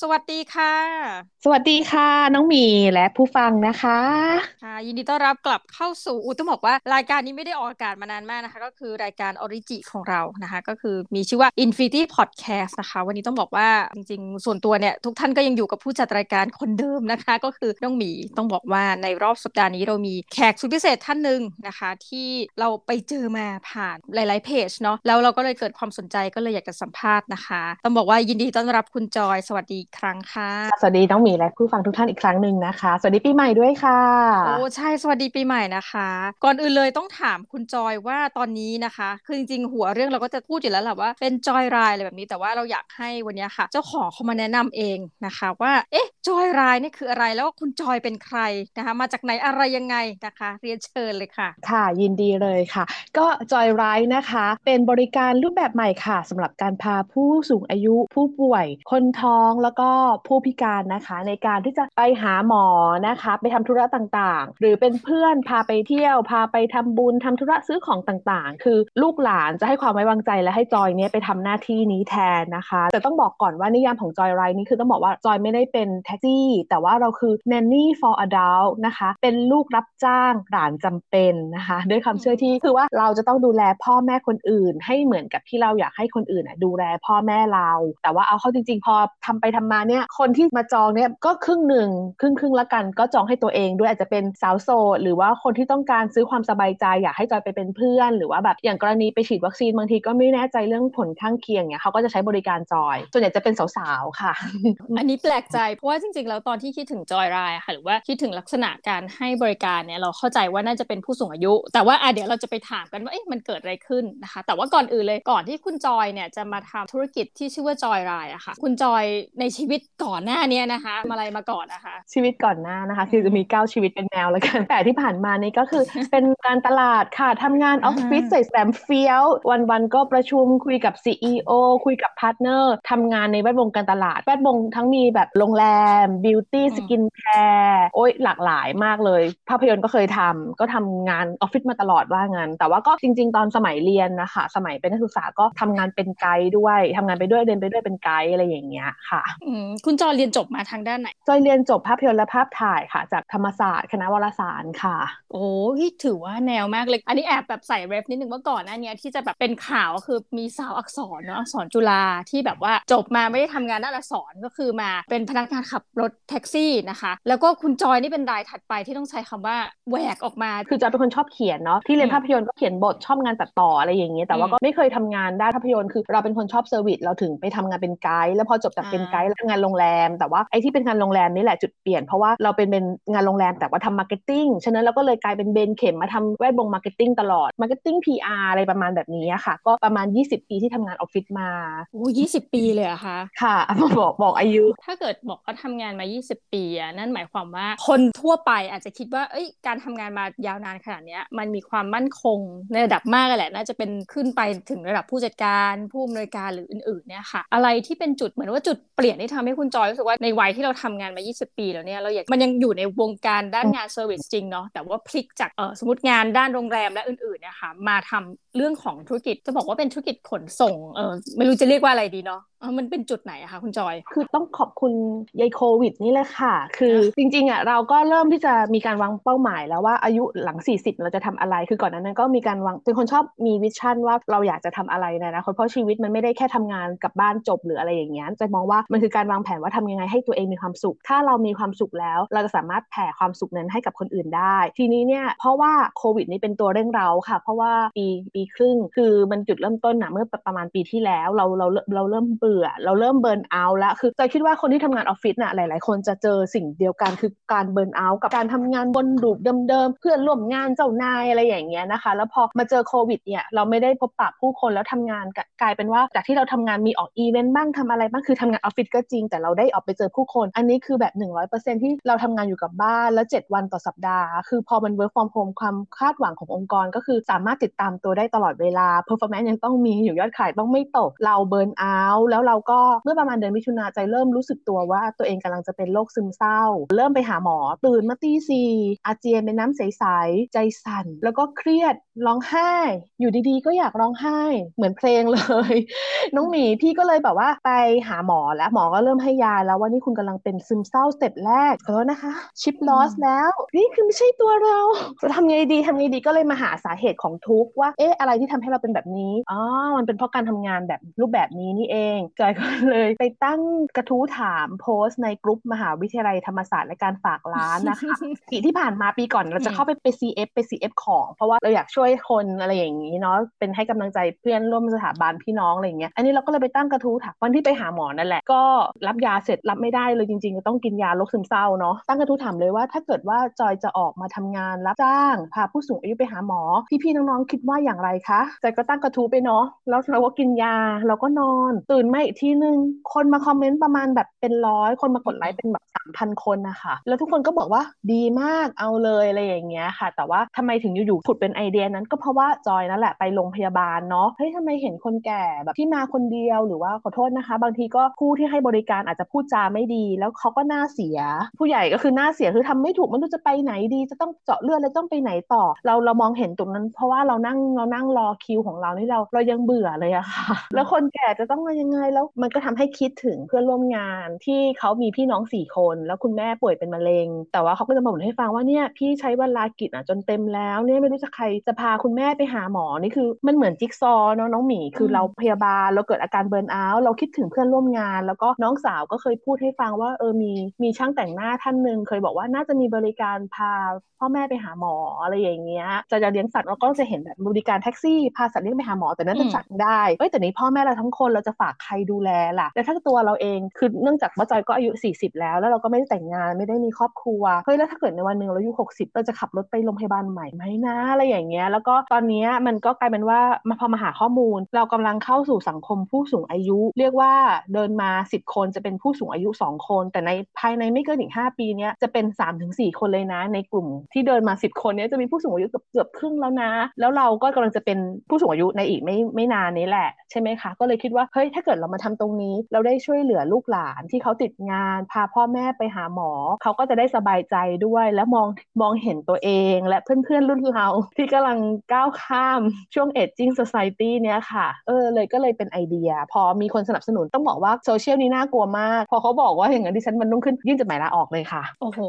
สวัสดีค่ะ สวัสดีค่ะ น้องหมีและผู้ฟังนะคะค่ะ ยินดีต้อนรับกลับเข้าสู่อูต้องบอกว่ารายการนี้ไม่ได้ออกอากาศมานานมากนะคะ ก็คือรายการออริจิของเรานะคะ ก็คือมีชื่อว่า Infinity Podcast นะคะ วันนี้ต้องบอกว่าจริงๆ ส่วนตัวเนี่ย ทุกท่านก็ยังอยู่กับผู้จัดรายการคนเดิมนะคะ ก็คือน้องหมีต้องบอกว่าในรอบสัปดาห์นี้เรามีแขกสุดพิเศษท่านหนึ่งนะคะ ที่เราไปเจอมาผ่านหลาย ๆ เพจเนาะแล้วเราก็เลยเกิดความสนใจก็เลยอยากจะสัมภาษณ์นะคะ ต้องบอกว่ายินดีต้อนรับคุณจอยสวัสดีครั้งค่ะ สวัสดีน้องหมีและผู้ฟังทุกท่านอีกครั้งหนึ่งนะคะ สวัสดีปีใหม่ด้วยค่ะโอ้ใช่ สวัสดีปีใหม่นะคะ ก่อนอื่นเลยต้องถามคุณจอยว่าตอนนี้นะคะ คือจริงๆ หัวเรื่องเราก็จะพูดอยู่แล้วแหละว่าเป็นจอยรายอะไรแบบนี้แต่ว่าเราอยากให้วันนี้ค่ะ เจ้าของเขามาแนะนำเองนะคะว่า เอ๊ะ จอยรายนี่คืออะไรแล้วคุณจอยเป็นใครนะคะ มาจากไหนอะไรยังไงนะคะ เรียนเชิญเลยค่ะ ค่ะ ยินดีเลยค่ะ ก็จอยไรนะคะ เป็นบริการรูปแบบใหม่ค่ะสำหรับการพาผู้สูงอายุ ผู้ป่วย คนท้องแล้วก็ผู้พิการนะคะ ในการที่จะไปหาหมอนะคะ ไปทำธุระต่างๆหรือเป็นเพื่อนพาไปเที่ยว พาไปทำบุญทำธุระซื้อของต่างๆ คือลูกหลานจะให้ความไว้วางใจและให้จอยเนี้ยไปทำหน้าที่นี้แทนนะคะ แต่ต้องบอกก่อนว่านิยามของจอยไรนี่คือต้องบอกว่าจอยไม่ได้เป็นแท็กซี่ แต่ว่าเราคือ nanny for adult นะคะ เป็นลูกรับจ้างหลานจำเป็นนะคะ ด้วยคำเชื่อที่คือว่าเราจะต้องดูแลพ่อแม่คนอื่น ให้เหมือนกับที่เราอยากให้คนอื่นดูแลพ่อแม่เรา แต่ว่าเอาเข้าจริง ๆ พอทำไปทำมาเนี่ยคนที่มาจองเนี่ยก็ครึ่งหนึ่งครึ่งครึ่งละกันก็จองให้ตัวเองด้วยอาจจะเป็นสาวโสดหรือว่าคนที่ต้องการซื้อความสบายใจ อยากให้จอยไปเป็นเพื่อน หรือว่าแบบอย่างกรณีไปฉีดวัคซีนบางทีก็ไม่แน่ใจเรื่องผลข้างเคียงเนี่ยเขาก็จะใช้บริการจอยส่วนใหญ่จะเป็นสาวๆค่ะ อันนี้แปลกใจเพราะว่าจริงๆแล้วตอนที่คิดถึงจอยรายค่ะหรือว่าคิดถึงลักษณะการให้บริการเนี่ยเราเข้าใจว่าน่าจะเป็นผู้สูงอายุ แต่ว่าอะเดี๋ยวเราจะไปถามกันว่าเอ๊ะมันเกิดอะไรขึ้นนะคะ แต่ว่าก่อนอื่นเลยก่อนที่คุณจอยเนี่ยจะมาทำธุรกิจที่ชื่อว่าจอยรายอะค่ะคุณจอยในชีวิตก่อนหน้านี้นะคะทำอะไรมาก่อนนะคะ ชีวิตก่อนหน้านะคะ คือจะมี 9 ชีวิตเป็นแมวแล้วกันแต่ที่ผ่านมานี่ก็คือเป็นการตลาดค่ะทำงานออฟฟิศใส่แซมเฟียว วันๆก็ประชุมคุยกับ CEO คุยกับ partner ทำงานในแวดวงการตลาดแวดวงทั้งมีแบบโรงแรม beauty skincare โอ้ยหลากหลายมากเลย ภาพยนตร์ก็เคยทำก็ทำงานออฟฟิศมาตลอดว่างั้นแต่ว่าก็จริง ๆ ตอนสมัยเรียนนะคะสมัยเป็นนักศึกษาก็ทำงานเป็นไกด์ด้วยทำงานไปด้วยเรียนไปด้วยเป็นไกด์อะไรอย่างเงี้ยค่ะอืมคุณจอยเรียนจบมาทางด้านไหนจอยเรียนจบภาพยนตร์และภาพถ่ายค่ะ จากธรรมศาสตร์คณะวารสารค่ะ โอ้ยถือว่าแนวมากเลย อันนี้แอบแบบใส่ ref นิดนึงว่าก่อนหน้านี้ที่จะแบบเป็นข่าวคือมีสาวอักษรเนาะอักษรจุฬาที่แบบว่าจบมาไม่ได้ทำงานด้านอักษรก็คือมาเป็นพนักงานขับรถแท็กซี่นะคะ แล้วก็คุณจอยนี่เป็นรายถัดไปที่ต้องใช้คำว่าแหวกออกมา คือจอยเป็นคนชอบเขียนเนาะที่เรียนอืมภาพยนตร์ก็เขียนบทชอบงานตัดต่ออะไรอย่างเงี้ยแต่ว่าอืมก็ไม่เคยทำงานด้านภาพยนตร์คือเราเป็นคนชอบ service เราถึงไปทำงานเป็นไกด์แล้วพอจบจากเป็นไกด์แล้วทำงานโรงแรม แต่ว่าไอ้ที่เป็นงานโรงแรมนี่แหละจุดเปลี่ยนเพราะว่าเราเป็นเป็นงานโรงแรมแต่ว่าทำ marketing ฉะนั้นเราก็เลยกลายเป็นเบนเข็มมาทำแวดวง marketing ตลอด marketing PR อะไรประมาณแบบนี้อะค่ะ ก็ประมาณ 20 ปีที่ทำงานออฟฟิศมาโอ้ยี่สิบปีเลยเหรอะคะค่ะบอกบอกอายุ ถ้าเกิดบอกว่าทำงานมา 20 ปีอะนั่นหมายความว่าคนทั่วไปอาจจะคิดว่าเอ้ยการทำงานมายาวนานขนาดเนี้ยมันมีความมั่นคงในระดับมากเลยแหละน่าจะเป็นขึ้นไปถึงระดับผู้จัดการผู้อำนวยการหรืออื่นๆเนี่ยค่ะ อะไรที่เป็นจุดเหมือนว่าจุดเปลี่ยนที่ทำให้คุณจอยรู้สึกว่าในวัยที่เราทำงานมา 20 ปีแล้วเนี่ยเราอยากมันยังอยู่ในวงการด้านงาน service จริงเนาะแต่ว่าพลิกจากสมมติงานด้านโรงแรมและอื่นๆเนี่ยค่ะมาทำเรื่องของธุรกิจจะบอกว่าเป็นธุรกิจขนส่งเออไม่รู้จะเรียกว่าอะไรดีเนาะมันเป็นจุดไหนอะคะคุณจอย คือต้องขอบคุณยายโควิดนี่แหละค่ะ คือจริงๆอะเราก็เริ่มที่จะมีการวางเป้าหมายแล้วว่าอายุหลัง 40 เราจะทำอะไร คือก่อนหนานั้นก็มีการวางเป็นคนชอบมีวิชั่นว่าเราอยากจะทำอะไรในอนะเพราะชีวิตมันไม่ได้แค่ทำงานกับบ้านจบหรืออะไรอย่างเงี้ยจะมองว่ามันคือการวางแผนว่าทำยังไงให้ตัวเองมีความสุข ถ้าเรามีความสุขแล้ว เราจะสามารถแผ่ความสุขนั้นให้กับคนอื่นได้ ทีนี้เนี่ยเพราะว่าโควิด นี้เป็นตัวเร่งเร้าค่ะ เพราะว่าปีปีครึ่งคือมันจุดเริ่มต้นนะเมื่อประมาณปีที่แล้วเราเราเราเริ่มเบื่อ เราเริ่ม burnout แล้วคือจอยคิดว่าคนที่ทำงานออฟฟิศน่ะหลาย ๆ คนจะเจอสิ่งเดียวกันคือการ burnout กับการทำงานบน loop เดิม ๆ เพื่อนร่วมงานเจ้านายอะไรอย่างเงี้ยนะคะ แล้วพอมาเจอโควิดเนี่ยเราไม่ได้พบปะผู้คนแล้วทำงานกลายเป็นว่าจากที่เราทำงานมีออกอีเวนต์บ้างทำอะไรบ้างคือทำงานออฟฟิศก็จริง แต่เราได้ออกไปเจอผู้คน อันนี้คือแบบ 100%ที่เราทำงานอยู่กับบ้านแล้ว 7 วันต่อสัปดาห์ คือพอมัน work from home ความคาดหวังขององค์กรก็คือสามารถติดตามตัวได้ตลอดเวลา performance ยังต้องมีอยู่ยอดขายต้องไม่ตกเราเบิร์นเอาท์แล้วเราก็เมื่อประมาณเดือนมิถุนาใจเริ่มรู้สึกตัวว่าตัวเองกำลังจะเป็นโรคซึมเศร้า เริ่มไปหาหมอตื่นมาตีสี่อาเจียนเป็นน้ำใสๆใจสั่น แล้วก็เครียด ร้องไห้ อยู่ดีๆ ก็อยากร้องไห้เหมือนเพลงเลย น้องหมีพี่ก็เลยแบบว่าไปหาหมอแล้วหมอก็เริ่มให้ยาแล้วว่านี่คุณกำลังเป็นซึมเศร้าสเต็ปแรกขอโทษนะคะชิปลอสแล้วนี่คือไม่ใช่ตัวเราจะทำไงดีทำไงดีก็เลยมาหาสาเหตุของทุกข์ว่าเอ๊ะอะไรที่ทำให้เราเป็นแบบนี้อ๋อมันเป็นเพราะการทำงานแบบรูปแบบนี้นี่เองจอยก็เลยไปตั้งกระทู้ถามโพสต์ในกลุ่มมหาวิทยาลัยธรรมศาสตร์และการฝากร้านนะคะปีที่ผ่านมาปีก่อนเราจะเข้าไปไป CF ไป CF ของ เพราะว่าเราอยากช่วยคนอะไรอย่างนี้เนาะเป็นให้กำลังใจเพื่อนร่วมสถาบันพี่น้องอะไรอย่างเงี้ยอันนี้เราก็เลยไปตั้งกระทู้ถามวันที่ไปหาหมอนั่นแหละก็รับยาเสร็จรับไม่ได้เลยจริงๆก็ต้องกินยาลดซึมเศร้าเนาะตั้งกระทู้ถามเลยว่าถ้าเกิดว่าจอยจะออกมาทำงานรับจ้างพาผู้สูงอายุไปหาหมอพี่ๆน้องๆคิดว่าอย่างไรคะจอยก็ตั้งกระทู้ไปเนาะแล้วเราก็กินยาเราก็นอน ตื่นมาอีกทีนึงคนมาคอมเมนต์ประมาณแบบเป็นร้อยคนมากดไลค์เป็นแบบสามพันคนนะคะแล้วทุกคนก็บอกว่าดีมากเอาเลยอะไรอย่างเงี้ยค่ะ แต่ว่าทำไมถึงอยู่ๆผุดเป็นไอเดียนั้นก็เพราะว่าจอยนั่นแหละไปโรงพยาบาลเนาะเฮ้ยทำไมเห็นคนแก่แบบที่มาคนเดียวหรือว่าขอโทษนะคะ บางทีก็ผู้ที่ให้บริการอาจจะพูดจาไม่ดี แล้วเขาก็หน้าเสีย ผู้ใหญ่ก็คือหน้าเสียคือทำไม่ถูกไม่รู้จะไปไหนดี จะต้องเจาะเลือดเลยต้องไปไหนต่อ เราเรามองเห็นตรงนั้น เพราะว่าเรานั่งเรานั่งรอคิวของเรานี่เราเรายังเบื่อเลยอะค่ะ แล้วคนแก่จะต้องมายังไงแล้วมันก็ทำให้คิดถึงเพื่อนร่วมงานที่เขามีพี่น้องสี่คน แล้วคุณแม่ป่วยเป็นมะเร็ง แต่ว่าเขาก็จะมาบ่นให้ฟังว่าเนี่ยพี่ใช้เวลากิจอะจนเต็มแล้วเนี่ยไม่รู้จะใครจะพาคุณแม่ไปหาหมอนี่คือ มันเหมือนจิ๊กซอว์เนาะน้องหมีคือเราพยาบาลเราเกิดอาการเบิร์นเอาท์เราคิดถึงเพื่อนร่วมงาน แล้วก็น้องสาวก็เคยพูดให้ฟังว่าเออมีมีช่างแต่งหน้าท่านหนึ่งเคยบอกว่าน่าจะมีบริการพาพ่อแม่ไปหาหมออะไรอย่างเงี้ยจะจะเลี้ยงสัตว์เราก็จะเห็นแบบบริการแท็กซี่พาสัตว์เลี้ยงไปหาหมอแต่นั้นเป็นสัตว์ได้เอ้ยแต่นี้พ่อแม่เราทั้งคนเราจะฝากใครดูแลล่ะแล้วถ้าตัวเราเองคือเนื่องจากว่าจอยก็อายุ 40 แล้ว แล้วเราก็ไม่ได้แต่งงานไม่ได้มีครอบครัวเฮ้ยแล้วถ้าเกิดในวันหนึ่งเราอายุ 60 เราจะขับรถไปโรงพยาบาลใหม่ไหมนะอะไรอย่างเงี้ยแล้วก็ตอนนี้มันก็กลายเป็นว่ามาพอมาหาข้อมูล เรากำลังเข้าสู่สังคมผู้สูงอายุ เรียกว่าเดินมา 10 คนจะเป็นผู้สูงอายุ 2 คน แต่ในภายในไม่เกินอีก5ปีเนี้ยจะเป็น 3-4 คนเลยนะ ในกลุ่มที่เดินมา 10 คนเนี้ยจะมีผู้สูงอายุเกือบเกือบครึ่งแล้วนะ แล้วเราก็กำลังจะเป็นผู้สูงอายุในอีกไม่ไม่นานนี้แหละใช่ไหมคะ ก็เลยคิดว่าเฮ้ยถ้าเกิดเรามาทำตรงนี้ เราได้ช่วยเหลือลูกหลานที่เขาติดงาน พาพ่อแม่ไปหาหมอ เขาก็จะได้สบายใจด้วย และมองมองเห็นตัวเอง และเพื่อนๆรุ่นเราที่กำลังก้าวข้ามช่วง aging society เนี้ยค่ะเออเลยก็เลยเป็นไอเดีย พอมีคนสนับสนุนต้องบอกว่าโซเชียลนี้น่ากลัวมาก พอเขาบอกว่าอย่างนั้นดิฉันมันต้องขึ้นยื่นจดหมายลาออกเลยค่ะ โอ้โห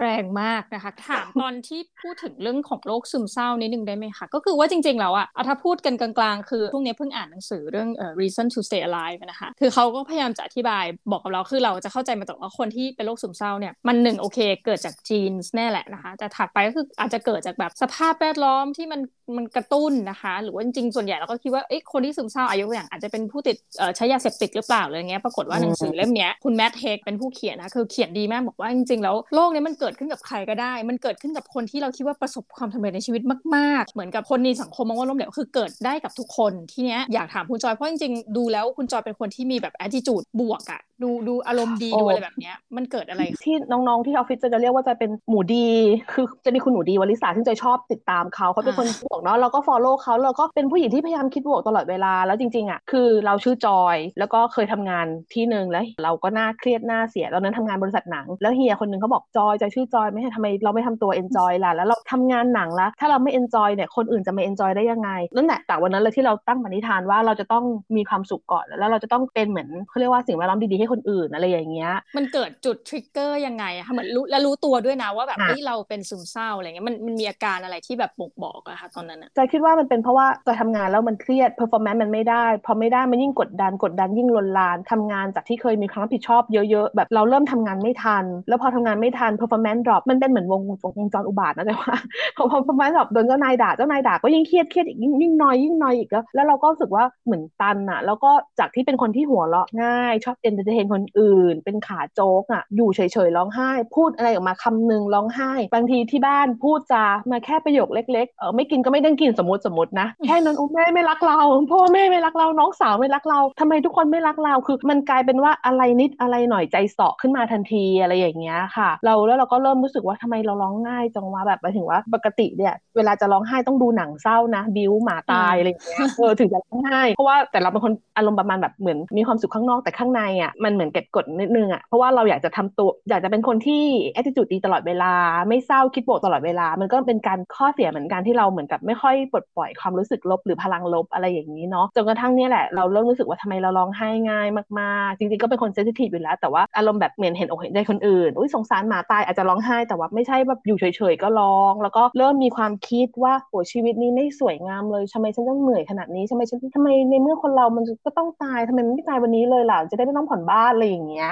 แรงมากนะคะ ถามตอนที่พูดถึงเรื่องของโรคซึมเศร้านิดนึงได้ไหมคะ ก็คือว่าจริงๆแล้วอะถ้าพูดกันกลางๆ คือพวกนี้เพิ่งอ่านหนังสือเรื่อง reason to stay alive นะคะ คือเขาก็พยายามจะอธิบายบอกกับเราคือเราจะเข้าใจมาตลอดว่าคนที่เป็นโรคซึมเศร้าเนี่ยมันหนึ่งโอเค เกิดจากจีนแน่แหละนะคะแต่ถัดไปก็คืออาจจะเกิดจากแบบสภาพแวดล้อมที่มัน มันกระตุ้นนะคะ หรือว่าจริงๆส่วนใหญ่เราก็คิดว่าเอ้คนที่ซึมเศร้าอายุอย่างอาจจะเป็นผู้ติดใช้ยาเสพติดหรือเปล่าอะไรเงี้ยปรากฏว่าหนังสือเล่มนี้คุณแมทเฮกเป็นผู้เขียนนะคือเขียนดีมากบอกว่าจริงๆแล้วโรคนี้มันเกิดขึ้นกับใครก็ได้ มันเกิดขึ้นกับคนที่เราคิดว่าประสบความสำเร็จในชีวิตมากๆ เหมือนกับคนในสังคมมองว่าล้มเหลวคือเกิดได้กับทุกคนที่เนี้ยอยากถามคุณจอยเพราะจริงๆดูแล้วคุณจอยเป็นคนที่มีแบบ attitude บวกอะดูดูอารมณ์ดีดูอะไรแบบเนี้ยมันเกิดอะไรที่น้องๆที่ออฟฟิศจะเรียกว่าจะเป็นหมูดี คือจะมีคุณหนูดีวลิสาที่จอยชอบติดตามเขาเขาเป็นคนบวกเนาะเราก็ follow เขาเราก็เป็นผู้หญิงที่พยายามคิดบวกตลอดเวลาแล้วจริงๆอะคือเราชื่อจอย แล้วก็เคยทำงานที่หนึ่งแล้วเราก็น่าเครียดน่าเสียตอนนั้นทำงานบริษัทหนัง แล้วเฮียคนหนึ่งเขาบอกจอยจอยชื่อจอยไม่ใช่ทำไมเราไม่ทำตัว enjoy ล่ะแล้วเราทำงานหนังแล้วถ้าเราไม่ enjoy เนี่ยคนอื่นจะไม่ enjoy ได้ยังไงนั่นแหละแต่วันนั้นเลยที่เราตั้งปณิธานว่าเราจะต้องมีความสุขก่อนแล้วเราจะต้องเป็นเหมือนเขาเรียกว่าสิ่งแวดล้อมดีๆให้คนอื่นอะไรอย่างเงี้ยมันเกิดจุดทริกเกอร์ยังไงอะคะเหมือนรู้และรู้ตัวด้วยนะว่าแบบเฮ้ยเราเป็นซึมเศร้าอะไรเงี้ยมันมันมีอาการอะไรที่แบบบ่งบอกอะคะตอนนั้นอะจอยคิดว่ามันเป็นเพราะว่าจอยทำงานแล้วมันเครียด performance มันไม่ได้ พอไม่ได้มันยิ่งกดดันกดดันยิ่งลนลานทำงานจากที่เคยมีความรับผิดชอบเยอะๆแบบเราเริ่มทำงานไม่ทัน แล้วพอทำงานไม่ทัน performance drop มันเป็นเหมือนวงวงจรอุบาทนะแต่ว่าพอ performance drop โดนเจ้านายด่าเจ้านายด่าก็ยิ่งเครียดเครียดอีกยิ่งน้อยยิ่งน้อยอีกแล้วแล้วเราก็รู้สึกว่าเหมือนตันอะแล้วก็จากที่เป็นคนที่หัวเราะง่าย ชอบ entertain คนอื่น เป็นขาโจ๊กอะอยู่เฉยๆร้องไห้ พูดอะไรออกมาคำหนึ่งร้องไห้ บางทีที่บ้านพูดจามาแค่ประโยคเล็กๆเออไม่กินก็ไม่ไม่ได้กินสมมติสมมตินะแค่นั้นโอ้แม่ไม่รักเราพ่อแม่ไม่รักเราน้องสาวไม่รักเราทำไมทุกคนไม่รักเราคือมันกลายเป็นว่าอะไรนิดอะไรหน่อยใจเสาะขึ้นมาทันทีอะไรอย่างเงี้ยค่ะ เราแล้วเราก็เริ่มรู้สึกว่าทำไมเราร้องง่ายจังวะแบบหมายถึงว่าปกติเนี่ยเวลาจะร้องไห้ต้องดูหนังเศร้านะ บิวหมาตายอะไรอย่างเงี้ยเออถึงจะร้องไห้เพราะว่าแต่เราเป็นคนอารมณ์ประมาณแบบเหมือนมีความสุขข้างนอกแต่ข้างในอะมันเหมือนเก็บกดนิดนึงอะเพราะว่าเราอยากจะทำตัวอยากจะเป็นคนที่ attitude ดีตลอดเวลา ไม่เศร้าคิดบวกตลอดเวลา มันก็เป็นการข้อเสียเหมือนกันที่เราเหมือนกับไม่ค่อยปลดปล่อยความรู้สึกลบหรือพลังลบอะไรอย่างนี้เนาะจนกระทั่งนี้แหละเราเริ่มรู้สึกว่าทำไมเราร้องไห้ง่ายมากๆ จริงๆก็เป็นคนเซนซิทีฟอยู่แล้ว แต่ว่าอารมณ์แบบเหมือนเห็นอกเห็นใจคนอื่นอุ้ยสงสารหมาตายอาจจะร้องไห้แต่ว่าไม่ใช่แบบอยู่เฉยๆก็ร้อง แล้วก็เริ่มมีความคิดว่าโหชีวิตนี้ไม่สวยงามเลยทำไมฉันต้องเหนื่อยขนาดนี้ทำไมฉันทำไมในเมื่อคนเรามันก็ต้องตายทำไมมันไม่ตายวันนี้เลยล่ะจะได้ไม่ต้องผ่อนบ้านอะไรอย่างเงี้ย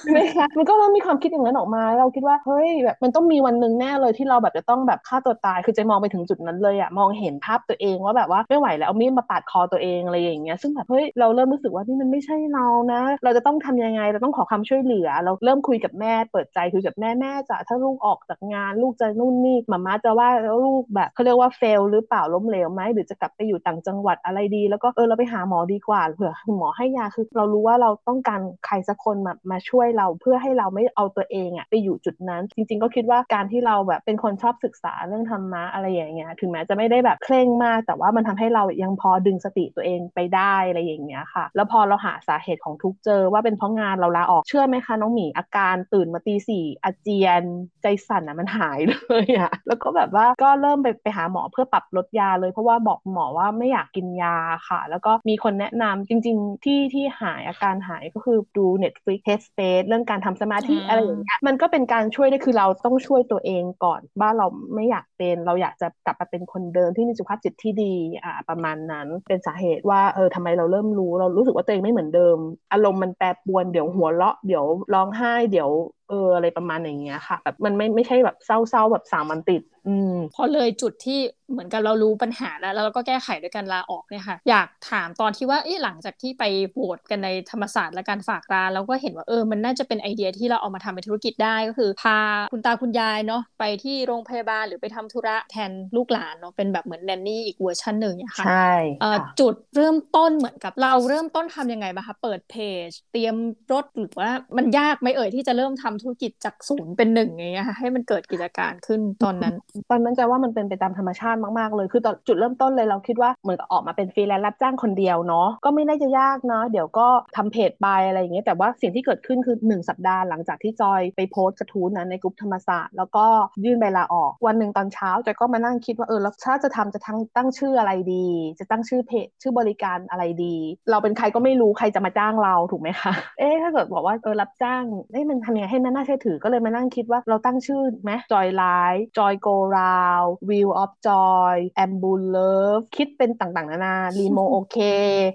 ใช่ไหมคะมันก็เริ่มมีความคิดอย่างนั้นออกมา เราคิดว่าเฮ้ยแบบมันต้องมีวันหนึ่งแน่เลยที่เราแบบจะต้องแบบฆ่าตัวตายคือจะมองไปถึงจุดนั้นเลยอะมองเห็นภาพตัวเองว่าแบบว่าไม่ไหวแล้วเอามีดมาปาดคอตัวเองอะไรอย่างเงี้ยซึ่งแบบเฮ้ยเราเริ่มรู้สึกว่านี่มันไม่ใช่เรานะ เราจะต้องทำยังไงเราต้องขอความช่วยเหลือ เราเริ่มคุยกับแม่เปิดใจคุยกับแม่แม่จะถ้าลูกออกจากงานลูกจะนู่นนี่มาม่าจะว่าแล้วลูกแบบเขาเรียกว่าเฟลหรือเปล่าล้มเหลวไหมหรือจะกลับไปอยู่ต่างจังหวัดอะไรดี แล้วก็เออเราไปหาหมอดีกว่าเผื่อหมอให้ยาคือเรารู้ว่าเราต้องการใครสักคนมามาช่วยเราเพื่อให้เราไม่เอาตัวเองอะไปอยู่จุดนั้น จริง ๆ ก็คิดว่าการที่เราแบบเป็นคนชอบศึกษาเรื่องธรรมะอะไรอย่างเงี้ยถึงแม้จะไม่ได้แบบเคร่งมาก แต่ว่ามันทำให้เรายังพอดึงสติตัวเองไปได้อะไรอย่างเงี้ยค่ะ แล้วพอเราหาสาเหตุของทุกเจอว่าเป็นเพราะงานเราลาออกเชื่อไหมคะน้องหมีอาการตื่นมาตีสี่อาเจียนใจสั่นอะมันหายเลยอะแล้วก็แบบว่าก็เริ่มไปไปหาหมอเพื่อปรับลดยาเลย เพราะว่าบอกหมอว่าไม่อยากกินยาค่ะ แล้วก็มีคนแนะนำจริง ๆ ที่ที่หายอาการหายก็คือดู Netflix Headspace เรื่องการทำสมาธิอะไรอย่างเงี้ยมันก็เป็นการช่วยได้คือเราต้องช่วยตัวเองก่อนว่าเราไม่อยากเป็นเราอยากจะกลับมาเป็นคนเดิมที่มีสุขภาพจิตที่ดีอ่าประมาณนั้น เป็นสาเหตุว่าเออทำไมเราเริ่มรู้ เรารู้สึกว่าตัวเองไม่เหมือนเดิม อารมณ์มันแปรปรวนเดี๋ยวหัวเราะเดี๋ยวร้องไห้เดี๋ยว เอออะไรประมาณอย่างเงี้ยค่ะแบบมันไม่ไม่ใช่แบบเศร้าๆแบบสามวันติด อืมพอเลยจุดที่เหมือนกับเรารู้ปัญหาแล้วแล้วเราก็แก้ไขด้วยการลาออกเนี่ยค่ะ อยากถามตอนที่ว่าเอ๊ะหลังจากที่ไปโหวตกันในธรรมศาสตร์และการฝากร้านแล้วก็เห็นว่าเออมันน่าจะเป็นไอเดียที่เราเอามาทำเป็นธุรกิจได้ก็คือ พาคุณตาคุณยายเนาะไปที่โรงพยาบาลหรือไปทำธุระแทนลูกหลานเนาะเป็นแบบเหมือนแนนนี่อีกเวอร์ชันหนึ่งเนี่ยค่ะใช่เอ่อจุดเริ่มต้นเหมือนกับเราเริ่มต้นทำยังไงบ้างคะเปิดเพจ เตรียมรถหรือว่ามันยากไหมเอ่ยที่จะเริ่มทำธุรกิจจากศูนย์เป็นหนึ่งอย่างเงี้ยค่ะให้มันเกิดกิจการขึ้นตอนนั้น ตอนนั้นจะว่ามันเป็นไปตามธรรมชาติมากๆเลย คือตอนจุดเริ่มต้นเลยเราคิดว่าเหมือนออกมาเป็นฟรีแลนซ์รับจ้างคนเดียวเนาะก็ไม่ได้จะยากเนาะเดี๋ยวก็ทำเพจไปอะไรอย่างเงี้ยแต่ว่าสิ่งที่เกิดขึ้นคือ 1 สัปดาห์หลังจากที่จอยไปโพสต์กระทู้นั้นในกลุ่มธรรมศาสตร์แล้วก็ยื่นใบลาออก วันหนึ่งตอนเช้าจอยก็มานั่งคิดว่าเออแล้วถ้าจะทำจะทั้งตั้งชื่ออะไรดี จะตั้งชื่อเพจชื่อบริการอะไรดี เราเป็นใครก็ไม่รู้ใครจะมาจ้างเราถูกไหมคะเอ๊ะถ้าเกิดบอกว่าเออรับจ้างเอ๊ะมันทำยังไงให้มันน่าเชื่อถือก็เลยมานั่งคิดว่าเราตั้งชื่อไหมจอยไลฟ์จอยโกราววิวออฟจอยแอมบูลเลิฟคิดเป็นต่างๆนานารีโมโอเค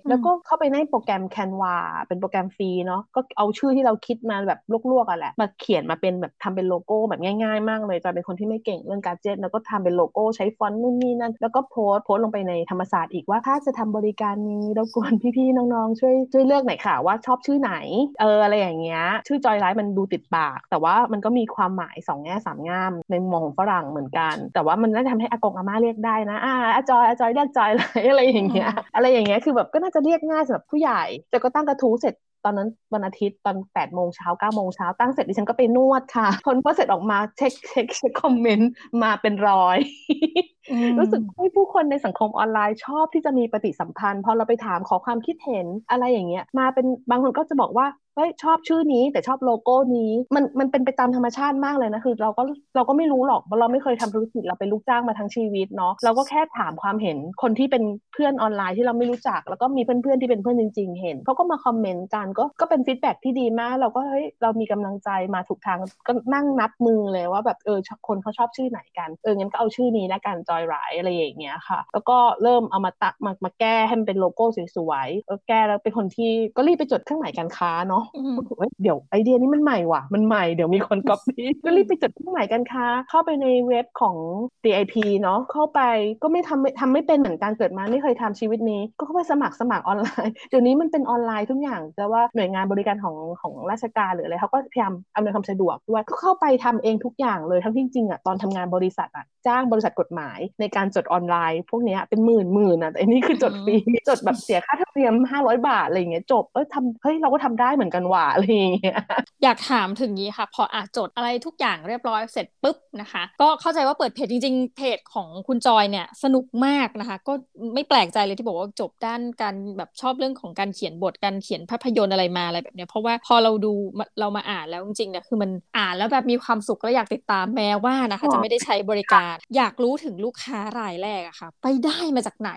แล้วก็เข้าไปในโปรแกรม Canva เป็นโปรแกรมฟรีเนาะก็เอาชื่อที่เราคิดมาแบบลวกๆอะแหละมาเขียนมาเป็นแบบทำเป็นโลโก้แบบง่ายๆ มากเลยจอยเป็นคนที่ไม่เก่งเรื่องการเจ็ตแล้วก็ทำเป็นโลโก้ใช้ฟอนต์นู่นนี่นั่นแล้วก็โพสต์โพสต์ลงไปในธรรมศาสตร์อีกว่าถ้าจะทำบริการนี้รบกวนพี่ๆน้องๆช่วยช่วยเลือกหน่อยค่ะว่าชอบชื่อไหนเอออะไรอย่างเงี้ยชื่อ Joy Ride มันดูติดปาก แต่ว่ามันก็มีความหมายสองแง่สามง่ามในมุมมองของฝรั่งเหมือนกัน แต่ว่ามันน่าจะทำให้อากงอาม่าเรียกได้นะอ่าอาจอยอาจอยเรียกจอยเลยอะไรอย่างเงี้ยอะไรอย่างเงี้ยคือแบบก็น่าจะเรียกง่ายสำหรับผู้ใหญ่แต่ก็ตั้งกระทู้เสร็จตอนนั้นวันอาทิตย์ตอน8ปดโมงเช้าเก้าโมงเช้าตั้งเสร็จดิฉันก็ไปนวดค่ะพอพอเสร็จออกมาเช็คเช็คเช็คคอมเมนต์มาเป็นร้อย รู้สึกให้ผู้คนในสังคมออนไลน์ชอบที่จะมีปฏิสัมพันธ์ พอเราไปถามขอความคิดเห็นอะไรอย่างเงี้ยมาเป็นบางคนก็จะบอกว่า เฮ้ยชอบชื่อนี้ แต่ชอบโลโก้นี้ มันมันเป็นไปตามธรรมชาติมากเลยนะคือเราก็เราก็ไม่รู้หรอกเราไม่เคยทำธุรกิจเราเป็นลูกจ้างมาทั้งชีวิตเนาะเราก็แค่ถามความเห็นคนที่เป็นเพื่อนออนไลน์ที่เราไม่รู้จัก แล้วก็มีเพื่อนๆที่เป็นเพื่อนจริง ๆ เห็นเขาก็มาคอมเมนต์กันก็ก็เป็นฟีดแบ็ที่ดีมาก เราก็เฮ้ยเรามีกำลังใจมาถูกทางก็นั่งนับมือเลยว่าแบบเออคนเขาชอบชื่อไหนกันเอองั้นก็เอาชื่อนี้แล้วกันจอยไรอะไรอย่างเงี้ยค่ะ แล้วก็เริ่มเอามาตักมามาแก้ให้มันเป็นโลโก้สวยๆแล้วแก้แล้วเป็นคนที่ก็รีบไปจดเครื่องหมายการค้าเนาะเดี๋ยวไอเดียนี้มันใหม่ว่ะ มันใหม่เดี๋ยวมีคนก๊อปปี้ก็รีบไปจดเครื่องหมายการค้าเข้าไปในเว็บของ DIP เนาะเข้าไปก็ไม่ทำทำไม่เป็นเหมือนกันเกิดมาไม่เคยทำชีวิตนี้ ก็เข้าไปสมัครสมัครออนไลน์เดี๋ยวนี้มันเป็นออนไลน์ทุกอย่างแต่ว่าหน่วยงานบริการของของราชการหรืออะไรเขาก็พยายามอำนวยความสะดวกด้วยก็เข้าไปทำเองทุกอย่างเลยทั้งที่จริงอะตอนทำงานบริษัทอะจ้างบริษัทกฎหมาย ในการจดออนไลน์ พวกนี้เป็นหมื่นหมื่นอะแต่อันนี้คือจดฟรีจดแบบเสียค่าธรรมเนียมห้าร้อยบาทอะไรอย่างเงี้ยจบเออทำเฮ้ยเราก็ทำได้เหมือนกันว่ะอะไรอย่างเงี้ยอยากถามถึงนี้ค่ะ พออาจดอะไรทุกอย่างเรียบร้อยเสร็จปุ๊บนะคะ ก็เข้าใจว่าเปิดเพจจริง ๆ เพจของคุณจอยเนี่ยสนุกมากนะคะ ก็ไม่แปลกใจเลยที่บอกว่าจบด้านการแบบชอบเรื่องของการเขียนบทการเขียนภาพยนตร์อะไรมาอะไรแบบเนี้ยเพราะว่าพอเราดูเรามาอ่านแล้วจริงๆเนี่ยคือมันอ่านแล้วแบบมีความสุขแล้วอยากติดตามแม้ว่านะคะ จะไม่ได้ใช้บริการ อยากรู้ถึงลูกค้ารายแรกอะค่ะ ไปได้มาจากไหน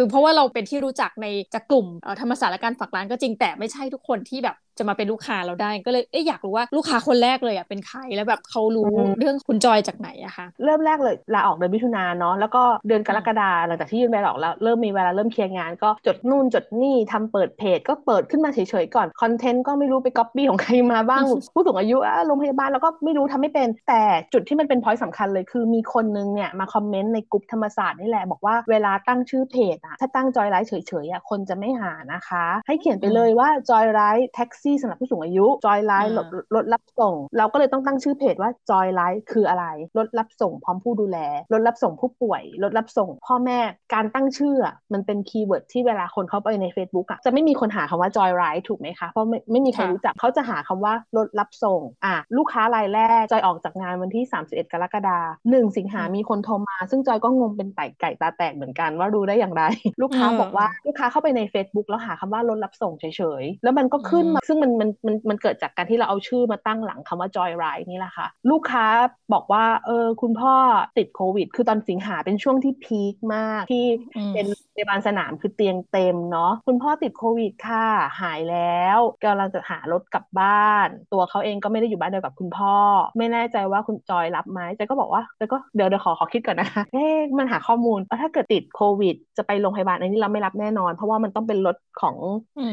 คือเพราะว่าเราเป็นที่รู้จักในจากกลุ่มธรรมศาสตร์และการฝากร้านก็จริงแต่ไม่ใช่ทุกคนที่แบบจะมาเป็นลูกค้าเราได้ก็เลยเอ๊อยากรู้ว่าลูกค้าคนแรกเลยอะเป็นใครแล้วแบบเขารู้เรื่องคุณจอยจากไหนอะคะเริ่มแรกเลยลาออกเดือนมิถุนาเนาะแล้วก็เดือนกรกฎาหลังจากที่ยื่นใบลาออกแล้วเริ่มมีเวลาเริ่มเคลียร์งาน ก็จดนู่นจดนี่ทำเปิดเพจ ก็เปิดขึ้นมาเฉยๆก่อน content ก็ไม่รู้ไปก๊อปปี้ของใครมาบ้าง ผู้สูงอายุอะโรงพยาบาลแล้วก็ไม่รู้ทำไม่เป็นแต่จุดที่มันเป็น point สำคัญเลยคือมีคนนึงเนี่ยมา comment ในกลุ่มธรรมศาสตร์นี่แหละบอกว่าเวลาตั้งชื่อเพจอะถ้าตั้ง Joy Ride เฉยๆอะคนจะไม่หานะคะ ให้เขียนไปเลยว่า Joy Ride แท็กซี่สำหรับผู้สูงอายุ Joy Ride รถรับส่ง เราก็เลยต้องตั้งชื่อเพจว่า Joy Ride คืออะไรรถรับส่งพร้อมผู้ดูแลรถรับส่งผู้ป่วยรถรับส่งพ่อแม่การตั้งชื่อมันเป็น keyword ที่เวลาคนเข้าไปใน Facebook อะจะไม่มีคนหาคำว่า Joy Ride ถูกไหมคะเพราะไม่ไม่มีใครรู้จักเขาจะหาคำว่ารถรับส่งอะลูกค้ารายแรกจอยออกจากงานวันที่ 31 กรกฎาคมหนึ่งสิงหามีคนโทรมา ซึ่งจอยก็งงเป็นไก่ไก่ตาแตกเหมือนกันว่ารู้ได้อย่างไรลูกค้าบอกว่าลูกค้าเข้าไปใน Facebook แล้วหาคำว่ารถรับส่งเฉยๆ แล้วมันก็ขึ้นมา ซึ่งมันมันมันมันเกิดจากการที่เราเอาชื่อมาตั้งหลังคำว่า Joy Ride นี่แหละค่ะ ลูกค้าบอกว่าเออคุณพ่อติดโควิด คือตอนสิงหาเป็นช่วงที่พีคมากที่เป็น พยาบาลสนามคือเตียงเต็มเนาะคุณพ่อติดโควิดค่ะหายแล้วกำลังจะหารถกลับบ้าน ตัวเขาเองก็ไม่ได้อยู่บ้านเดียวกับคุณพ่อ ไม่แน่ใจว่าคุณจอยรับไหมจอยก็บอกว่าจอยก็เดี๋ยวเดี๋ยวขอขอคิดก่อนนะคะเอ๊ะมันหาข้อมูลว่าถ้าเกิดติดโควิด จะไปโรงพยาบาลอันนี้เราไม่รับแน่นอน เพราะว่ามันต้องเป็นรถของ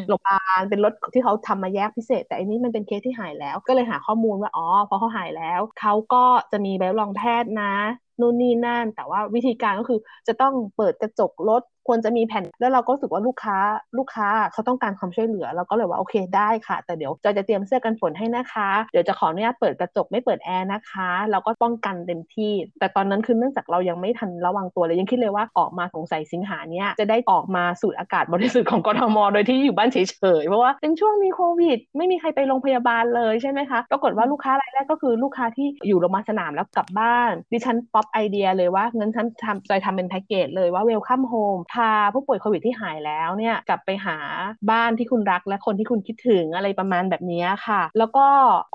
โรงพยาบาลเป็นรถที่เขาทำมาแยกพิเศษ แต่อันนี้มันเป็นเคสที่หายแล้ว ก็เลยหาข้อมูลว่าอ๋อพอเขาหายแล้วเขาก็จะมีใบรับรองแพทย์นะนู่นนี่นั่น แต่ว่าวิธีการก็คือจะต้องเปิดกระจกรถ ควรจะมีแผ่นแล้วเราก็รู้สึกว่าลูกค้าลูกค้าเขาต้องการความช่วยเหลือเราก็เลยว่าโอเคได้ค่ะ แต่เดี๋ยวจอยจะเตรียมเสื้อกันฝนให้นะคะ เดี๋ยวจะขออนุญาตเปิดกระจกไม่เปิดแอร์นะคะ เราก็ป้องกันเต็มที่ แต่ตอนนั้นคือเนื่องจากเรายังไม่ทันระวังตัวเลยยังคิดเลยว่าออกมาสงสัยสิงหาเนี้ยจะได้ออกมาสูดอากาศบริสุทธิ์ของกทมโดยที่อยู่บ้านเฉยๆเพราะว่าเป็นช่วงมีโควิด ไม่มีใครไปโรงพยาบาลเลยใช่ไหมคะปรากฏว่าลูกค้ารายแรกก็คือลูกค้าที่อยู่โรงพยาบาลสนามแล้วกลับบ้าน ดิฉันป๊อปไอเดียเลยว่างั้นฉันทำจอยทำเป็นแพ็กเกจเลยว่า welcome home พาผู้ป่วยโควิดที่หายแล้วเนี่ยกลับไปหาบ้านที่คุณรักและคนที่คุณคิดถึงอะไรประมาณแบบนี้ค่ะ แล้วก็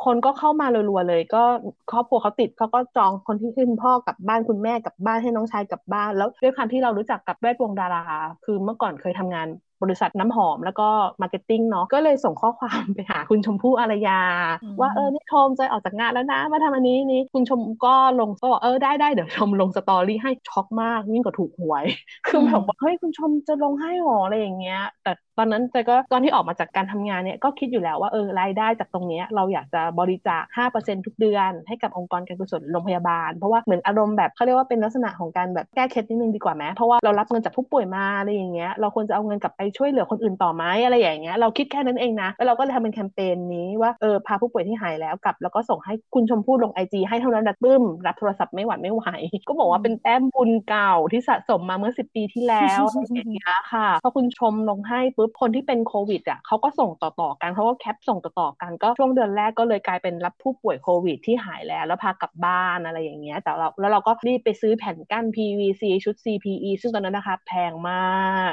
คนก็เข้ามารัวๆเลย ก็ครอบครัวเขาติดเขาก็จองคนที่คืนพ่อกลับบ้านคุณแม่กลับบ้านให้น้องชายกลับบ้าน แล้วด้วยความที่เรารู้จักกับแวดวงดารา คือเมื่อก่อนเคยทำงาน บริษัทน้ำหอมแล้วก็ marketing เนาะก็เลยส่งข้อความไปหาคุณชมพู่อารยา ว่าเออนี่จอยจะออกจากงานแล้วนะมาทำอันนี้นี่คุณชมก็ลงก็บอกเออได้ได้เดี๋ยวชมลง story ให้ช็อกมากยิ่งกว่าถูกหวย คือแบบว่าเฮ้ยคุณชมจะลงให้หรออะไรอย่างเงี้ย แต่ตอนนั้นแต่ก็ตอนที่ออกมาจากการทำงานเนี่ยก็คิดอยู่แล้วว่าเออรายได้จากตรงนี้เราอยากจะบริจาค 5%ทุกเดือน ให้กับองค์กรการกุศลโรงพยาบาล เพราะว่าเหมือนอารมณ์แบบเขาเรียกว่าเป็นลักษณะของการแบบแก้เคล็ดนิดนึงดีกว่าไหมเพราะว่าเรารับเงินจากผู้ป่วยมาอะไรอย่างเงี้ยเราควรจะเอาเงินกลับไปช่วยเหลือคนอื่นต่อไหมอะไรอย่างเงี้ยเราคิดแค่นั้นเองนะแล้วเราก็เลยทำเป็นแคมเปญนี้ว่าเออพาผู้ป่วยที่หายแล้วกลับ แล้วก็ส่งให้คุณชมพู่ลง IG ให้เท่านั้นดัดบึ้มรับโทรศัพท์ไม่หวัดไม่ไหว ก็บอกว่าเป็นแต้มบุญเก่าที่สะสมมาเมื่อ 10 ปีที่แล้วอย่างเงี้ยค่ะพอคุณชมลงให้ปุ๊บคนที่เป็นโควิดอะเขาก็ส่งต่อๆกันเขาก็แคปส่งต่อๆกันก็ช่วงเดือนแรกก็เลยกลายเป็นรับผู้ป่วยโควิดที่หายแล้วแล้วพากลับบ้านอะไรอย่างเงี้ยแต่เราแล้วเราก็รีบไปซื้อแผ่นกั้น PVC ชุด CPE ซึ่งตอนนั้นนะคะแพงมาก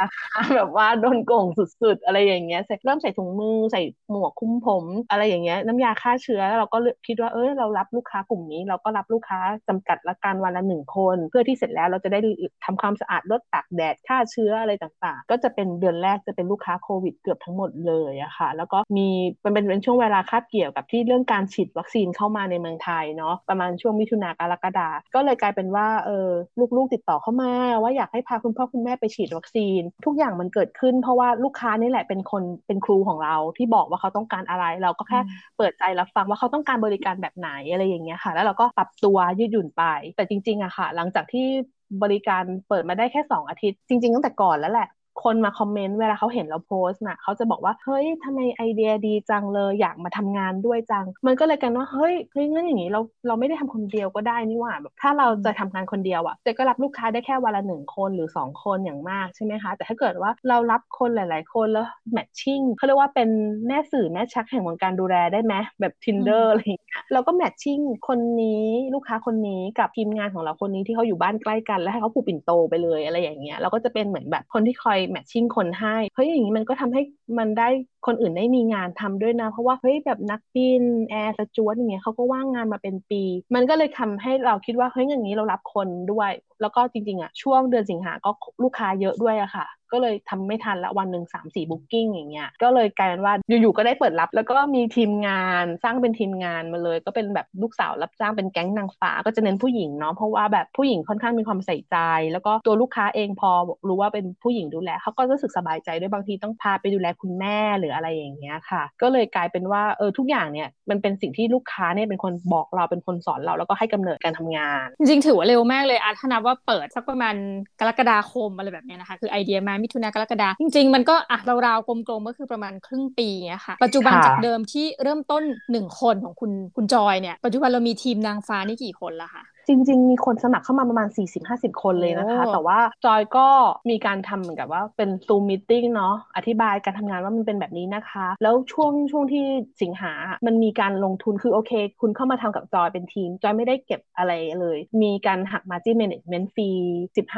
นะคแบบว่าโดนโกงสุด ๆ อะไรอย่างเงี้ยเริ่มใส่ถุงมือใส่หมวกคุ้มผม อะไรอย่างเงี้ยน้ำยาฆ่าเชื้อแล้วเราก็คิดว่าเออเรารับลูกค้ากลุ่มนี้ เราก็รับลูกค้าจำกัดละกันวันละหนึ่งคน เพื่อที่เสร็จแล้วเราจะได้ทำความสะอาดลดตากแดดฆ่าเชื้ออะไรต่างๆ ก็จะเป็นเดือนแรกจะเป็นลูกค้าโควิดเกือบทั้งหมดเลยอะค่ะ แล้วก็มีมันเป็นเป็นช่วงเวลาคาบเกี่ยวกับที่เรื่องการฉีดวัคซีนเข้ามาในเมืองไทยเนาะประมาณช่วงมิถุนากรกฎาก็เลยกลายเป็นว่าเออลูกๆติดต่อเข้ามา ว่าอยากให้พาคุณพ่อคุณแม่ไปฉีดวัคซีนทุกอย่างมันเกิดขึ้น เพราะว่าลูกค้านี่แหละเป็นคนเป็นครูของเราที่บอกว่าเขาต้องการอะไร เราก็แค่เปิดใจรับฟังว่าเขาต้องการบริการแบบไหนอะไรอย่างเงี้ยค่ะ แล้วเราก็ปรับตัวยืดหยุ่นไป แต่จริงๆอะค่ะ หลังจากที่บริการเปิดมาได้แค่ 2 อาทิตย์ จริง ๆ ตั้งแต่ก่อนแล้วแหละ คนมาคอมเมนต์เวลาเขาเห็นเราโพสต์น่ะเขาจะบอกว่าเฮ้ยทำไมไอเดียดีจังเลยอยากมาทำงานด้วยจัง มันก็เลยกันว่าเฮ้ยเฮ้ยงั้นอย่างนี้เราเราไม่ได้ทำคนเดียวก็ได้นี่หว่าแบบถ้าเราจะทำงานคนเดียวอะเจก็รับลูกค้าได้แค่วันละหนึ่งคนหรือสองคนอย่างมากใช่ไหมคะ แต่ถ้าเกิดว่าเรารับคนหลาย ๆ คนแล้วแมทชิ่งเขาเรียกว่าเป็นแม่สื่อแม่ชักแห่งวงการดูแลได้ไหมแบบ tinder อะไรอย่างเงี้ยเราก็แมทชิ่งคนนี้ลูกค้าคนนี้กับทีมงานของเราคนนี้ที่เขาอยู่บ้านใกล้กันแล้วให้เขาผูกปิ่นโตไปเลยอะไรอย่างเงี้ยเราก็จะเป็นเหมือนแบบคนที่คอยแมทชิ่งคนให้เฮ้ยอย่างนี้มันก็ทำให้มันได้คนอื่นได้มีงานทำด้วยนะ เพราะว่าเฮ้ยแบบนักบินแอร์สจวตอย่างเงี้ยเขาก็ว่างงานมาเป็นปี มันก็เลยทำให้เราคิดว่าเฮ้ยอย่างนี้เรารับคนด้วยแล้วก็จริงๆอะช่วงเดือนสิงหาก็ลูกค้าเยอะด้วยอะค่ะ ก็เลยทำไม่ทันละวันหนึ่งสามสี่บุ๊กิ้งอย่างเงี้ยก็เลยกลายเป็นว่าอยู่ๆก็ได้เปิดรับ แล้วก็มีทีมงานสร้างเป็นทีมงานมาเลย ก็เป็นแบบลูกสาวรับจ้างเป็นแก๊งนางฟ้าก็จะเน้นผู้หญิงเนาะเพราะว่าแบบผู้หญิงค่อนข้างมีความใส่ใจ แล้วก็ตัวลูกค้าเองพอรู้ว่าเป็นผู้หญิงดูแลเขาก็รู้สึกสบายใจด้วยบางทีต้องพาไปดูแลคุณแม่หรืออะไรอย่างเงี้ยค่ะ ก็เลยกลายเป็นว่าเออทุกอย่างเนี่ยมันเป็นสิ่งที่ลูกค้าเนี่ยเป็นคนบอกเราเป็นคนสอนเราแล้วก็ให้กำเนิดการทำงาน จริงถือว่าเร็วมากเลยอาถ้านับว่าเปิดสักประมาณกรกฎาคมอะไรแบบนี้นะคะ คือไอเดียมามิถุนากรกฎาจริง ๆ มันก็อะราวๆกลมๆก็คือประมาณครึ่งปีเนี้ยค่ะปัจจุบันจากเดิมที่เริ่มต้นหนึ่งคนของคุณคุณจอยเนี่ยปัจจุบันเรามีทีมนางฟ้านี่กี่คนละคะ จริง ๆ มีคนสมัครเข้ามาประมาณ 40-50 คนเลยนะคะ แต่ว่าจอยก็มีการทำเหมือนกับว่าเป็นซูมมิ팅เนาะอธิบายการทำงานว่ามันเป็นแบบนี้นะคะ แล้วช่วงช่วงที่สิงหา มันมีการลงทุนคือโอเค คุณเข้ามาทำกับจอยเป็นทีม จอยไม่ได้เก็บอะไรเลย มีการหัก margin management fee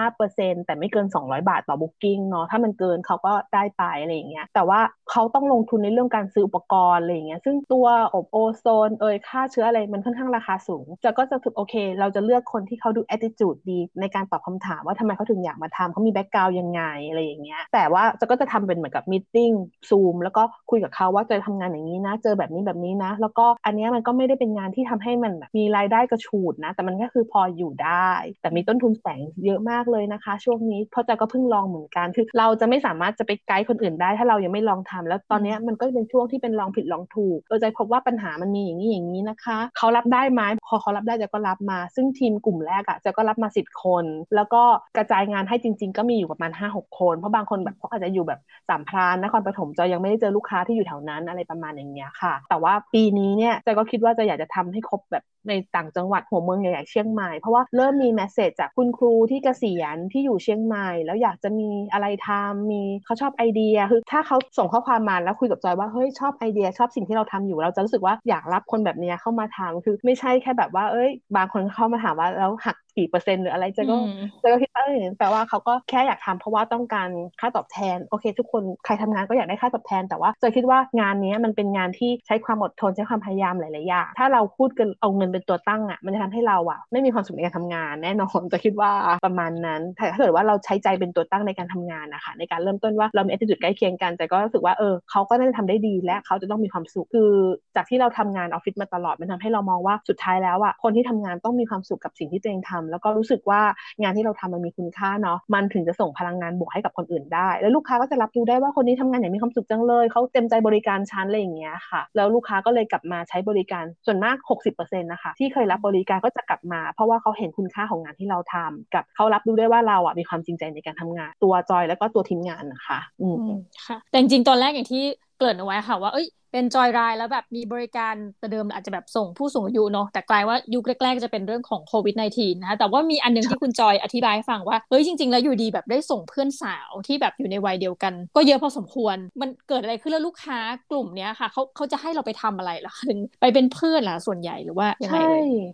15%แต่ไม่เกิน 200 บาทต่อ booking เนาะถ้ามันเกินเขาก็ได้ไปอะไรอย่างเงี้ยแต่ว่าเขาต้องลงทุนในเรื่องการซื้ออุปกรณ์อะไรอย่างเงี้ยซึ่งตัวอบโอโซนเอยฆ่าเชื้ออะไรมันค่อนข้างราคาสูงจอยก็จะถึกโอเคเราจะเลือกคนที่เขาดู attitude ดีในการตอบคำถามว่าทำไมเขาถึงอยากมาทำเขามี background ยังไงอะไรอย่างเงี้ยแต่ว่าจอยก็จะทำเป็นเหมือนกับ meetingซูมแล้วก็คุยกับเขาว่าจะทำงานอย่างนี้นะ เจอแบบนี้แบบนี้นะ แล้วก็อันนี้มันก็ไม่ได้เป็นงานที่ทำให้มันมีรายได้กระฉูดนะ แต่มันก็คือพออยู่ได้ แต่มีต้นทุนแสงเยอะมากเลยนะคะ ช่วงนี้เพราะจะก็เพิ่งลองเหมือนกันคือ เราจะไม่สามารถจะไปไกด์คนอื่นได้ ถ้าเรายังไม่ลองทำแล้วตอนนี้มันก็เป็นช่วงที่เป็นลองผิดลองถูกเราจะพบว่าปัญหามันมีอย่างนี้อย่างนี้นะคะ เขารับได้ไหมพอเขารับได้จะก็รับมา ซึ่งทีมกลุ่มแรกอะจะก็รับมาสิบคน แล้วก็กระจายงานให้จริง ๆ ก็มีอยู่ประมาณห้าหกคน เพราะบางคนแบบเขาอาจจะอยู่แบบสามพรานนครปฐมจอยยังไม่ได้เจอลูกค้าที่อยู่แถวนั้นอะไรประมาณอย่างเงี้ยค่ะ แต่ว่าปีนี้เนี่ยจอยก็คิดว่าจะอยากจะทำให้ครบแบบในต่างจังหวัดหัวเมืองใหญ่ๆเชียงใหม่เพราะว่าเริ่มมีแมสเซจจากคุณครูที่เกษียณที่อยู่เชียงใหม่ แล้วอยากจะมีอะไรทำมีเขาชอบไอเดียคือถ้าเขาส่งข้อความมาแล้วคุยกับจอยว่าเฮ้ยชอบไอเดียชอบสิ่งที่เราทำอยู่เราจะรู้สึกว่าอยากรับคนแบบนี้เข้ามาทำคือไม่ใช่แค่แบบว่าเอ้ย บางคนเข้ามาถามว่าแล้วหักกี่เปอร์เซ็นต์หรืออะไรเจก็เจก็คิดว่าเออแปลว่าเขาก็แค่อยากทำเพราะว่าต้องการค่าตอบแทนโอเค ทุกคนใครทำงานก็อยากได้ค่าตอบแทน แต่ว่าเจคิดว่างานนี้มันเป็นงานที่ใช้ความอดทนใช้ความพยายามหลายๆอย่างถ้าเราพูดกันเอาเงินเป็นตัวตั้งอะมันจะทำให้เราอะไม่มีความสุขในการทำงานแน่นอนจะคิดว่าประมาณนั้นแต่ถ้าเกิดว่าเราใช้ใจเป็นตัวตั้งในการทำงานนะคะในการเริ่มต้นว่าเรามีอัตจุดใกล้เคียงกัน แต่ก็รู้สึกว่าเออเขาก็น่าจะทำได้ดีและเขาจะต้องมีความสุขคือจากที่เราทำงานออฟฟิศมาตลอดมันทำให้เรามองว่าสุดท้ายแล้วอะคนที่ทำงานต้องมีความสุขกับสิ่งที่ตัวเองทำแล้วก็รู้สึกว่างานที่เราทำมันมีคุณค่าเนาะมันถึงจะส่งพลังงานบวกให้กับคนอื่นได้ แล้วลูกค้าก็จะรับรู้ได้ว่าคนนี้ทำงานอย่างมีความสุขจังเลยเขาเต็มใจบริการชั้นอะไรอย่างเงี้ยค่ะ แล้วลูกค้าก็เลยกลับมาใช้บริการส่วนมาก 60%นะคะที่เคยรับบริการก็จะกลับมา เพราะว่าเขาเห็นคุณค่าของงานที่เราทำกับเขารับรู้ได้ว่าเราอะมีความจริงใจในการทำงานตัวจอยแล้วก็ตัวทีมงานนะคะ อืมค่ะ แต่จริงตอนแรกอย่างที่เกริ่นเอาไว้ค่ะว่าเอ้ย เป็นจอยรายแล้วแบบมีบริการแต่เดิมอาจจะแบบส่งผู้สูงอายุเนาะแต่กลายว่ายุคแรกๆจะเป็นเรื่องของโควิด -19 นะคะแต่ว่ามีอันนึงที่คุณจอยอธิบายให้ฟังว่าเฮ้ยจริง ๆ แล้วอยู่ดีแบบได้ส่งเพื่อนสาวที่แบบอยู่ในวัยเดียวกัน ก็เยอะพอสมควร มันเกิดอะไรขึ้นแล้วลูกค้ากลุ่มเนี้ยค่ะเขาเขาจะให้เราไปทำอะไรหรอถึงไปเป็นเพื่อนล่ะส่วนใหญ่หรือว่าใช่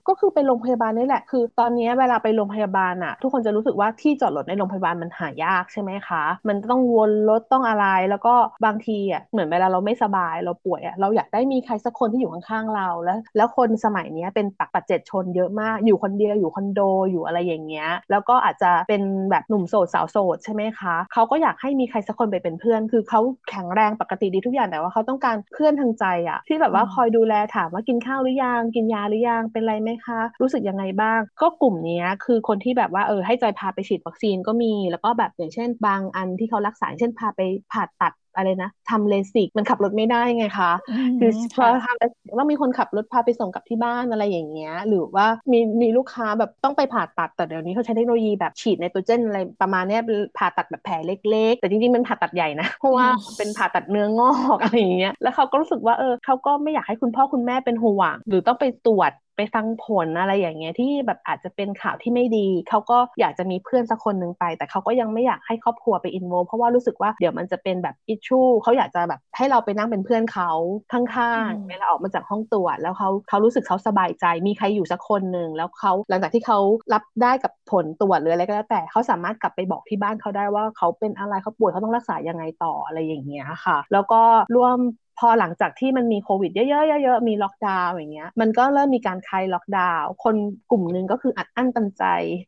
ก็คือไปโรงพยาบาลนี่แหละ คือตอนนี้เวลาไปโรงพยาบาลอะทุกคนจะรู้สึกว่าที่จอดรถในโรงพยาบาลมันหายากใช่ไหมคะ มันต้องวนรถต้องอะไรแล้วก็บางทีอะเหมือนเวลาเราไม่สบายเราป่วยอะเราอยากได้มีใครสักคนที่อยู่ข้างๆเราแล้ว แล้วคนสมัยนี้เป็นปักปัจเจตชนเยอะมากอยู่คนเดียวอยู่คอนโดอยู่อะไรอย่างเงี้ยแล้วก็อาจจะเป็นแบบหนุ่มโสดสาวโสดใช่ไหมคะเขาก็อยากให้มีใครสักคนไปเป็นเพื่อน คือเขาแข็งแรงปกติดีทุกอย่างแต่ว่าเขาต้องการเพื่อนทางใจอะที่แบบว่าคอยดูแลถามว่ากินข้าวหรือยังกินยาหรือยังเป็นไรไหมคะ รู้สึกยังไงบ้าง ก็กลุ่มนี้คือคนที่แบบว่าเออให้จอยพาไปฉีดวัคซีนก็มี แล้วก็แบบอย่างเช่น บางอันที่เขารักษาเช่นพาไปผ่าตัด อะไรนะทำเลสิกมันขับรถไม่ได้ไงคะ คือพอทำต้องมีคนขับรถพาไปส่งกลับที่บ้านอะไรอย่างเงี้ย หรือว่ามีมีลูกค้าแบบต้องไปผ่าตัดแต่เดี๋ยวนี้เขาใช้เทคโนโลยีแบบฉีดไนโตรเจนอะไรประมาณนี้ผ่าตัดแบบแผลเล็ก ๆ แต่จริงๆมันผ่าตัดใหญ่นะ เพราะว่าเป็นผ่าตัดเนื้องอกอะไรอย่างเงี้ยแล้วเขาก็รู้สึกว่าเออเขาก็ไม่อยากให้คุณพ่อคุณแม่เป็นห่วง หรือต้องไปตรวจไปฟังผลอะไรอย่างเงี้ยที่แบบอาจจะเป็นข่าวที่ไม่ดี เขาก็อยากจะมีเพื่อนสักคนหนึ่งไป แต่เขาก็ยังไม่อยากให้ครอบครัวไปอินโวเพราะว่ารู้สึกว่าเดี๋ยวมันจะเป็นแบบ issue เขาอยากจะแบบให้เราไปนั่งเป็นเพื่อนเขาข้างๆเวลาออกมาจากห้องตรวจแล้วเขาเขารู้สึกเขาสบายใจ มีใครอยู่สักคนหนึ่งแล้วเขาหลังจากที่เขารับได้กับผลตรวจหรืออะไรก็แล้วแต่เขาสามารถกลับไปบอกที่บ้านเขาได้ว่าเขาเป็นอะไรเขาป่วยเขาต้องรักษายังไงต่ออะไรอย่างเงี้ยค่ะ แล้วก็ร่วมพ อหลังจากที่มันมีโควิดเยอะๆเยอะๆมีล็อกดาวน์อย่างเงี้ย มันก็เริ่มมีการคลายล็อกดาวน์คนกลุ่มนึงก็คืออัดอั้นตันใจ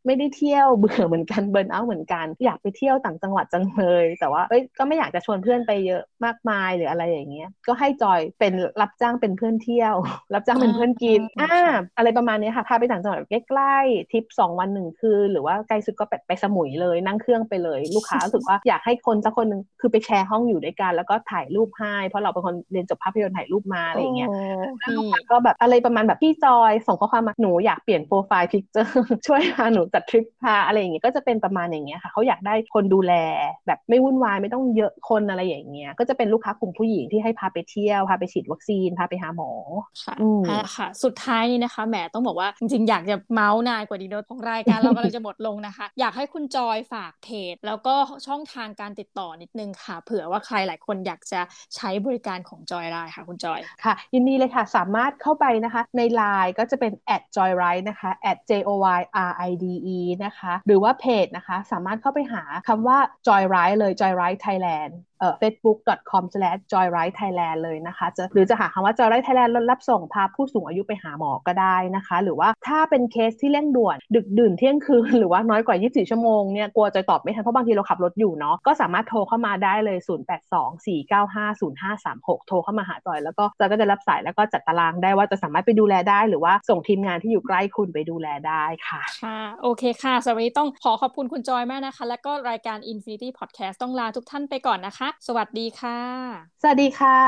ไม่ได้เที่ยวเบื่อเหมือนกันเบิร์นเอาเหมือนกัน อยากไปเที่ยวต่างจังหวัดจังเลย แต่ว่าเอ้ยก็ไม่อยากจะชวนเพื่อนไปเยอะมากมายหรืออะไรอย่างเงี้ย ก็ให้จอยเป็นรับจ้างเป็นเพื่อนเที่ยว รับจ้างเป็นเพื่อนกินอ่าอะไรประมาณนี้ค่ะพาไปต่างจังหวัดใกล้ๆทริปสองวันหนึ่งคืนหรือว่าไกลสุดก็ไปสมุยเลยนั่งเครื่องไปเลย ลูกค้ารู้สึกว่าอยากให้คนสักคนนึงคือไปแชร์ห้องอยู่ด้วยกันแล้วก็ถ่ายรูปให้เพราะเราเป็นคนเรียนจบภาพยนตร์ถ่ายรูปมาอะไรเงี้ยแล้วลูกค้าก็แบบอะไรประมาณแบบพี่จอยส่งข้อความมาหนูอยากเปลี่ยน profile picture ช่วยพาหนูจัดทริปพาอะไรอย่างเงี้ยก็จะเป็นประมาณอย่างเงี้ยค่ะเขาอยากได้คนดูแล แบบไม่วุ่นวายไม่ต้องเยอะคนอะไรอย่างเงี้ยก็จะเป็นลูกค้ากลุ่มผู้หญิงที่ให้พาไปเที่ยวพาไปฉีดวัคซีนพาไปหาหมอค่ะค่ะ สุดท้ายนี่นะคะแหมต้องบอกว่าจริงๆ อยากจะเมาส์นานกว่าดีโนของรายการเรากำลังจะหมดลงนะคะ อยากให้คุณจอยฝากเพจ แล้วก็ช่องทางการติดต่อนิดนึงค่ะ เผื่อว่าใครหลายคนอยากจะใช้บริการของจอยได้ค่ะคุณจอยค่ะ ยินดีเลยค่ะ สามารถเข้าไปนะคะ ใน Line ก็จะเป็น @joyride นะคะ j o y r i d e นะคะ หรือว่าเพจนะคะ สามารถเข้าไปหาคำว่า joyride เลย joyride Thailand เอ่อ facebook.com/joyride-thailand เลยนะคะจะหรือจะหาคำว่า joyride Thailand รถรับส่งพาผู้สูงอายุไปหาหมอก็ได้นะคะ หรือว่าถ้าเป็นเคสที่เร่งด่วน ดึกดื่นเที่ยงคืน หรือว่าน้อยกว่า 24 ชั่วโมงเนี่ยกลัวจะตอบไม่ทันเพราะบางทีเราขับรถอยู่เนาะก็สามารถโทรเข้ามาได้เลย 0824950536โทรเข้ามาหาจอย แล้วก็จอยก็จะรับสายแล้วก็จัดตารางได้ว่าจะสามารถไปดูแลได้ หรือว่าส่งทีมงานที่อยู่ใกล้คุณไปดูแลได้ค่ะ ค่ะ โอเคค่ะสวัสดีต้องขอขอบคุณคุณจอยมากนะคะ แล้วก็รายการ Infinity Podcast ต้องลาทุกท่านไปก่อนนะคะ สวัสดีค่ะ สวัสดีค่ะ